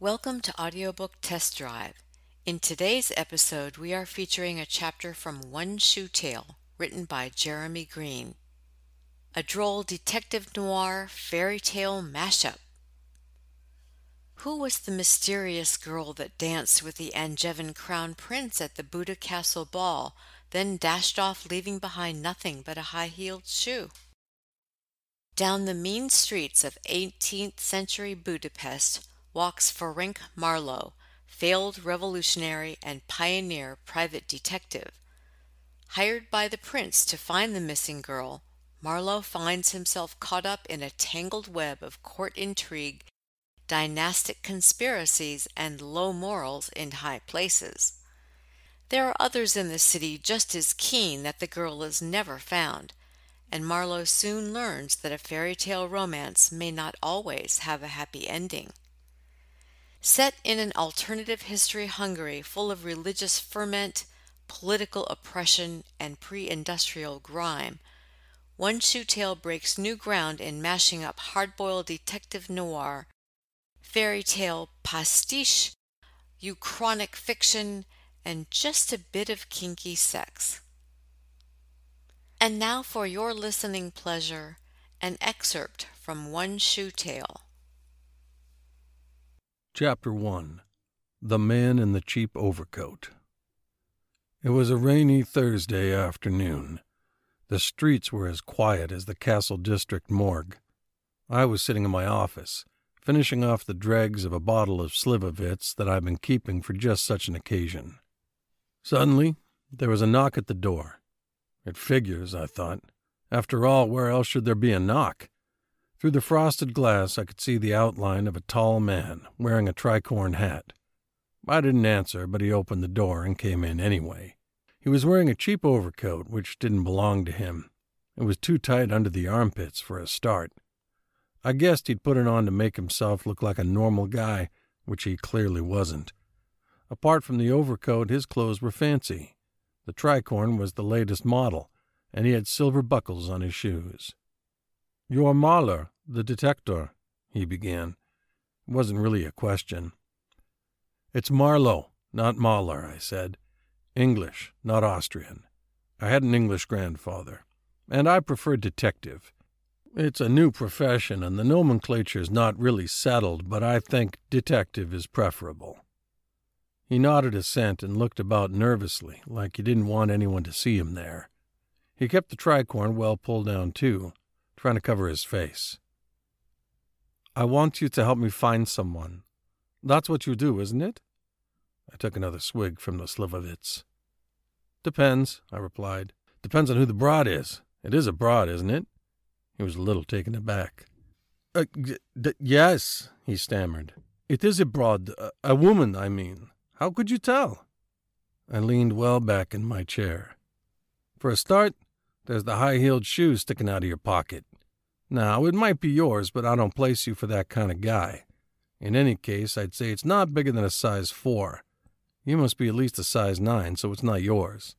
Welcome to Audiobook Test Drive. In today's episode, we are featuring a chapter from One Shoe Tale, written by Jeremy Green. A droll detective noir fairy tale mashup. Who was the mysterious girl that danced with the Angevin crown prince at the Buda Castle ball, then dashed off leaving behind nothing but a high heeled shoe? Down the mean streets of 18th century Budapest walks Ferenc Marlowe, failed revolutionary and pioneer private detective. Hired by the prince to find the missing girl, Marlowe finds himself caught up in a tangled web of court intrigue, dynastic conspiracies, and low morals in high places. There are others in the city just as keen that the girl is never found, and Marlowe soon learns that a fairy tale romance may not always have a happy ending. Set in an alternative history Hungary full of religious ferment, political oppression, and pre industrial grime, One Shoe Tale breaks new ground in mashing up hard boiled detective noir, fairy tale pastiche, uchronic fiction, and just a bit of kinky sex. And now, for your listening pleasure, an excerpt from One Shoe Tale. Chapter 1 The Man in the Cheap Overcoat. It was a rainy Thursday afternoon. The streets were as quiet as the Castle District morgue. I was sitting in my office, finishing off the dregs of a bottle of Slivovitz that I'd been keeping for just such an occasion. Suddenly, there was a knock at the door. It figures, I thought. After all, where else should there be a knock? Through the frosted glass, I could see the outline of a tall man wearing a tricorn hat. I didn't answer, but he opened the door and came in anyway. He was wearing a cheap overcoat which didn't belong to him. It was too tight under the armpits for a start. I guessed he'd put it on to make himself look like a normal guy, which he clearly wasn't. Apart from the overcoat, his clothes were fancy. The tricorn was the latest model, and he had silver buckles on his shoes. You're Mahler, the detector, he began. It wasn't really a question. It's Marlowe, not Mahler, I said. English, not Austrian. I had an English grandfather, and I prefer detective. It's a new profession, and the nomenclature's not really settled, but I think detective is preferable. He nodded assent and looked about nervously, like he didn't want anyone to see him there. He kept the tricorn well pulled down, too, trying to cover his face. I want you to help me find someone. That's what you do, isn't it? I took another swig from the Slivovitz. Depends, I replied. Depends on who the broad is. It is a broad, isn't it? He was a little taken aback. Uh, yes, he stammered. It is a broad, uh, a woman, I mean. How could you tell? I leaned well back in my chair. For a start, there's the high heeled shoe sticking out of your pocket. Now, it might be yours, but I don't place you for that kind of guy. In any case, I'd say it's not bigger than a size 4. You must be at least a size 9, so it's not yours.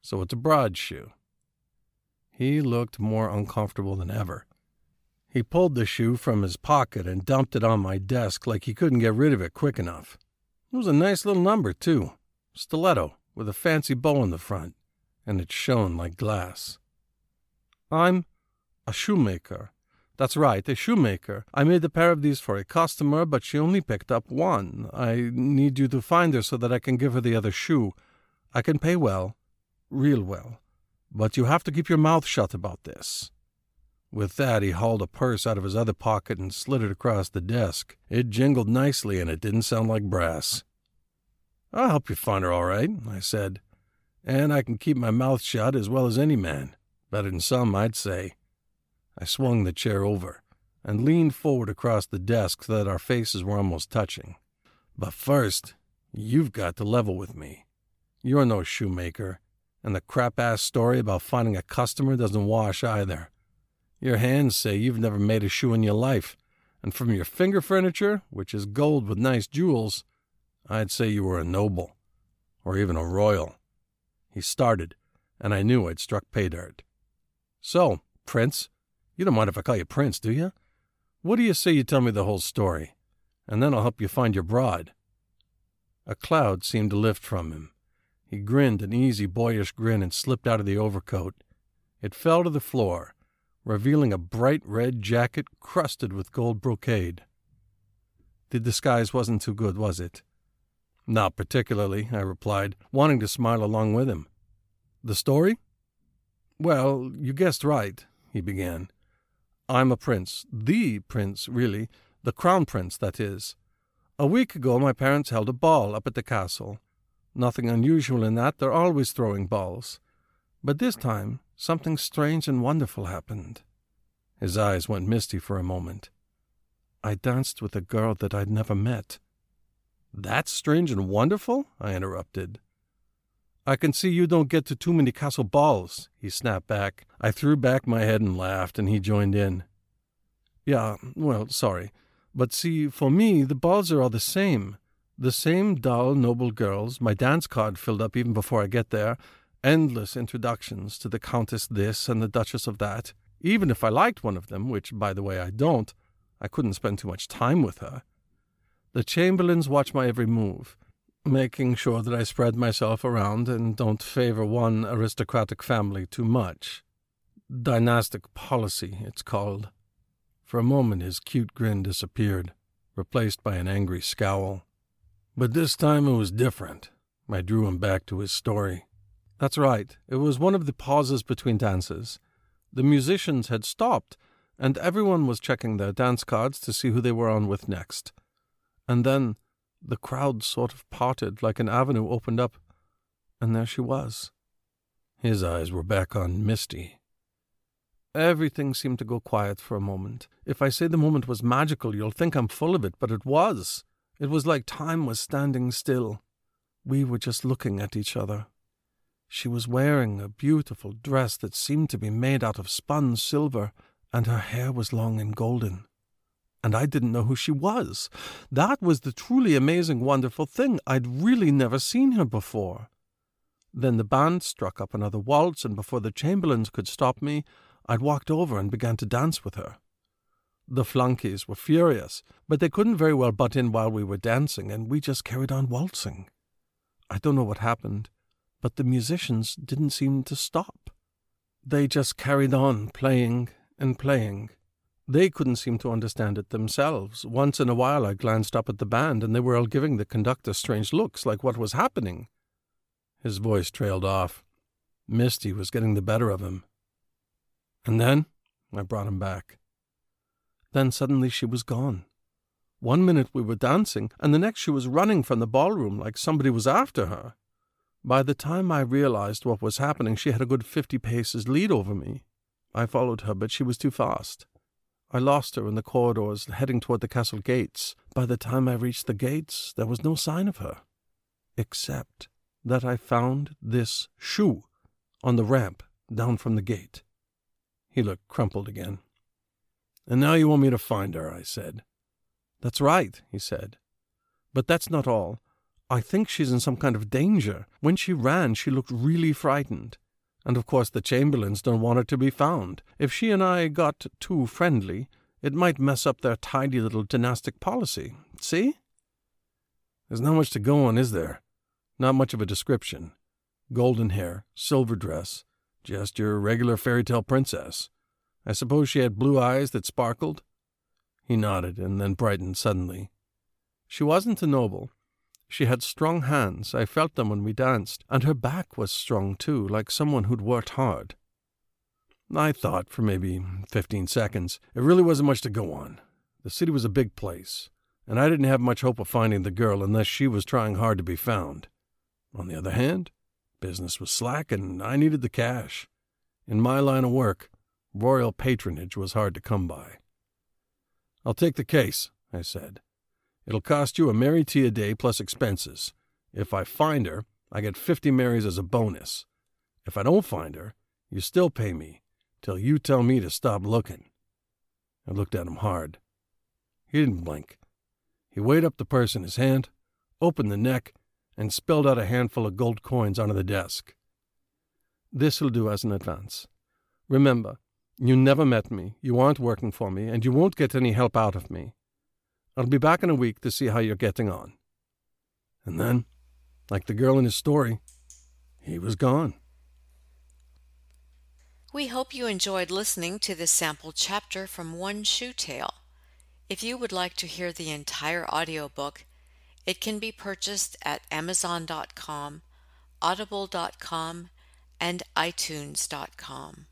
So it's a broad shoe. He looked more uncomfortable than ever. He pulled the shoe from his pocket and dumped it on my desk like he couldn't get rid of it quick enough. It was a nice little number, too. Stiletto, with a fancy bow in the front, and it shone like glass. I'm a shoemaker. That's right, a shoemaker. I made a pair of these for a customer, but she only picked up one. I need you to find her so that I can give her the other shoe. I can pay well, real well, but you have to keep your mouth shut about this. With that, he hauled a purse out of his other pocket and slid it across the desk. It jingled nicely, and it didn't sound like brass. I'll help you find her all right, I said, and I can keep my mouth shut as well as any man. Better than some, I'd say. I swung the chair over and leaned forward across the desk so that our faces were almost touching. But first, you've got to level with me. You're no shoemaker, and the crap ass story about finding a customer doesn't wash either. Your hands say you've never made a shoe in your life, and from your finger furniture, which is gold with nice jewels, I'd say you were a noble, or even a royal. He started, and I knew I'd struck pay dirt. So, Prince, you don't mind if I call you Prince, do you? What do you say you tell me the whole story? and then I'll help you find your bride. A cloud seemed to lift from him. He grinned an easy, boyish grin and slipped out of the overcoat. It fell to the floor, revealing a bright red jacket crusted with gold brocade. The disguise wasn't too good, was it? Not particularly, I replied, wanting to smile along with him. The story? Well, you guessed right, he began. I'm a prince, the prince, really, the crown prince, that is. A week ago, my parents held a ball up at the castle. Nothing unusual in that, they're always throwing balls. But this time, something strange and wonderful happened. His eyes went misty for a moment. I danced with a girl that I'd never met. That's strange and wonderful? I interrupted. I can see you don't get to too many castle balls, he snapped back. I threw back my head and laughed, and he joined in. Yeah, well, sorry. But see, for me, the balls are all the same. The same dull, noble girls, my dance card filled up even before I get there, endless introductions to the Countess this and the Duchess of that. Even if I liked one of them, which, by the way, I don't, I couldn't spend too much time with her. The chamberlains watch my every move, making sure that I spread myself around and don't favor one aristocratic family too much. Dynastic policy, it's called. For a moment his cute grin disappeared, replaced by an angry scowl. But this time it was different. I drew him back to his story. That's right, it was one of the pauses between dances. The musicians had stopped, and everyone was checking their dance cards to see who they were on with next. And then the crowd sort of parted like an avenue opened up, and there she was. His eyes were back on Misty. Everything seemed to go quiet for a moment. If I say the moment was magical, you'll think I'm full of it, but it was. It was like time was standing still. We were just looking at each other. She was wearing a beautiful dress that seemed to be made out of spun silver, and her hair was long and golden and I didn't know who she was. That was the truly amazing, wonderful thing. I'd really never seen her before. Then the band struck up another waltz, and before the chamberlains could stop me, I'd walked over and began to dance with her. The flunkies were furious, but they couldn't very well butt in while we were dancing, and we just carried on waltzing. I don't know what happened, but the musicians didn't seem to stop. They just carried on playing and playing. They couldn't seem to understand it themselves. Once in a while I glanced up at the band, and they were all giving the conductor strange looks, like what was happening. His voice trailed off. Misty was getting the better of him. And then I brought him back. Then suddenly she was gone. One minute we were dancing, and the next she was running from the ballroom like somebody was after her. By the time I realized what was happening, she had a good fifty paces lead over me. I followed her, but she was too fast. I lost her in the corridors heading toward the castle gates. By the time I reached the gates, there was no sign of her, except that I found this shoe on the ramp down from the gate. He looked crumpled again. And now you want me to find her, I said. That's right, he said. But that's not all. I think she's in some kind of danger. When she ran, she looked really frightened. And of course the Chamberlains don't want her to be found. If she and I got too friendly, it might mess up their tidy little dynastic policy. See? There's not much to go on, is there? Not much of a description. Golden hair, silver dress, just your regular fairy tale princess. I suppose she had blue eyes that sparkled? He nodded and then brightened suddenly. She wasn't a noble, she had strong hands, I felt them when we danced, and her back was strong too, like someone who'd worked hard. I thought for maybe fifteen seconds. It really wasn't much to go on. The city was a big place, and I didn't have much hope of finding the girl unless she was trying hard to be found. On the other hand, business was slack, and I needed the cash. In my line of work, royal patronage was hard to come by. I'll take the case, I said. It'll cost you a Mary tea a day plus expenses. If I find her, I get 50 Marys as a bonus. If I don't find her, you still pay me till you tell me to stop looking. I looked at him hard. He didn't blink. He weighed up the purse in his hand, opened the neck, and spilled out a handful of gold coins onto the desk. This'll do as an advance. Remember, you never met me, you aren't working for me, and you won't get any help out of me. I'll be back in a week to see how you're getting on. And then, like the girl in his story, he was gone. We hope you enjoyed listening to this sample chapter from One Shoe Tale. If you would like to hear the entire audiobook, it can be purchased at Amazon.com, Audible.com, and iTunes.com.